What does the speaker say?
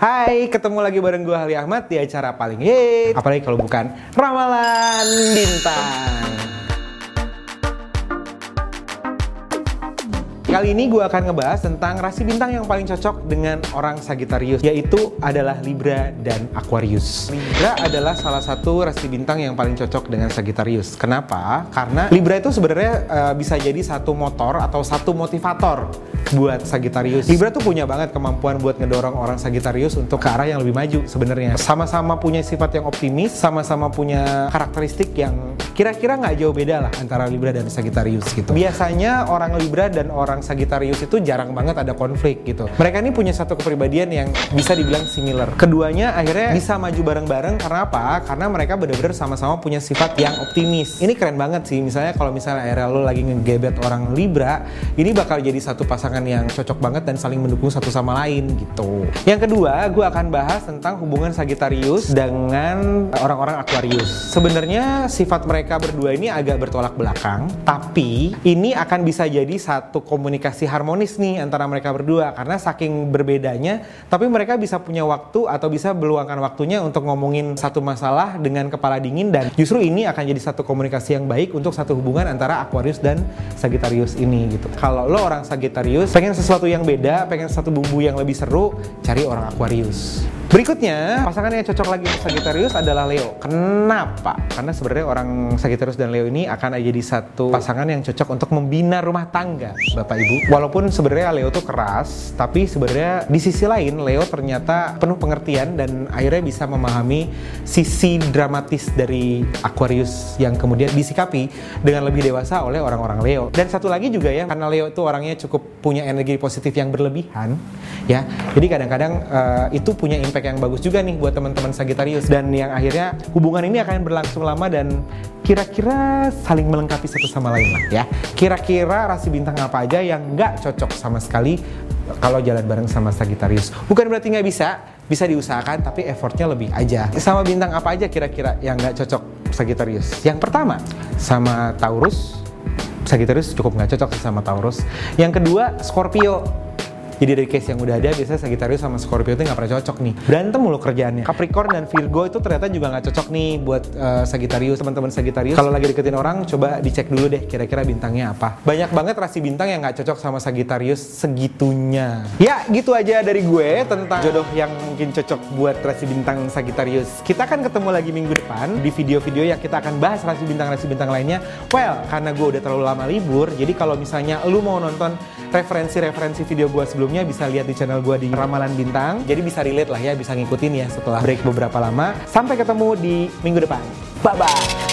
Hai, ketemu lagi bareng gue Ali Ahmad di acara paling hit Apalagi kalau bukan Ramalan Bintang Kali ini gue akan ngebahas tentang rasi bintang yang paling cocok dengan orang Sagittarius Yaitu adalah Libra dan Aquarius Libra adalah salah satu rasi bintang yang paling cocok dengan Sagittarius Kenapa? Karena Libra itu sebenarnya uh, bisa jadi satu motor atau satu motivator buat Sagittarius. Libra tuh punya banget kemampuan buat ngedorong orang Sagittarius untuk ke arah yang lebih maju sebenarnya. Sama-sama punya sifat yang optimis, sama-sama punya karakteristik yang kira-kira nggak jauh beda lah antara Libra dan Sagittarius gitu. Biasanya orang Libra dan orang Sagittarius itu jarang banget ada konflik gitu. Mereka ini punya satu kepribadian yang bisa dibilang similar. Keduanya akhirnya bisa maju bareng-bareng karena apa? Karena mereka bener-bener sama-sama punya sifat yang optimis. Ini keren banget sih. Misalnya kalau misalnya akhirnya lo lagi ngegebet orang Libra, ini bakal jadi satu pasangan yang cocok banget dan saling mendukung satu sama lain gitu. Yang kedua, gue akan bahas tentang hubungan Sagittarius dengan orang-orang Aquarius. Sebenarnya sifat mereka berdua ini agak bertolak belakang, tapi ini akan bisa jadi satu komunikasi harmonis nih antara mereka berdua karena saking berbedanya, tapi mereka bisa punya waktu atau bisa meluangkan waktunya untuk ngomongin satu masalah dengan kepala dingin dan justru ini akan jadi satu komunikasi yang baik untuk satu hubungan antara Aquarius dan Sagittarius ini gitu. Kalau lo orang Sagittarius pengen sesuatu yang beda, pengen satu bumbu yang lebih seru, cari orang Aquarius. Berikutnya, pasangan yang cocok lagi untuk Sagittarius adalah Leo. Kenapa? Karena sebenarnya orang Sagittarius dan Leo ini akan jadi satu pasangan yang cocok untuk membina rumah tangga, Bapak Ibu. Walaupun sebenarnya Leo tuh keras, tapi sebenarnya di sisi lain Leo ternyata penuh pengertian dan akhirnya bisa memahami sisi dramatis dari Aquarius yang kemudian disikapi dengan lebih dewasa oleh orang-orang Leo. Dan satu lagi juga ya, karena Leo itu orangnya cukup punya energi positif yang berlebihan, ya. Jadi kadang-kadang uh, itu punya impact impact yang bagus juga nih buat teman-teman Sagittarius dan yang akhirnya hubungan ini akan berlangsung lama dan kira-kira saling melengkapi satu sama lain lah ya. Kira-kira rasi bintang apa aja yang nggak cocok sama sekali kalau jalan bareng sama Sagittarius. Bukan berarti nggak bisa, bisa diusahakan tapi effortnya lebih aja. Sama bintang apa aja kira-kira yang nggak cocok Sagittarius? Yang pertama sama Taurus. Sagittarius cukup nggak cocok sama Taurus. Yang kedua Scorpio jadi dari case yang udah ada biasanya Sagittarius sama Scorpio itu nggak pernah cocok nih. Berantem mulu kerjaannya. Capricorn dan Virgo itu ternyata juga nggak cocok nih buat uh, Sagittarius teman-teman Sagittarius. Kalau lagi deketin orang coba dicek dulu deh kira-kira bintangnya apa. Banyak banget rasi bintang yang nggak cocok sama Sagittarius segitunya. Ya gitu aja dari gue tentang jodoh yang mungkin cocok buat rasi bintang Sagittarius. Kita akan ketemu lagi minggu depan di video-video yang kita akan bahas rasi bintang-rasi bintang lainnya. Well, karena gue udah terlalu lama libur, jadi kalau misalnya lu mau nonton referensi-referensi video gue sebelumnya bisa lihat di channel gue di Ramalan Bintang. Jadi bisa relate lah ya, bisa ngikutin ya setelah break beberapa lama. Sampai ketemu di minggu depan. Bye-bye!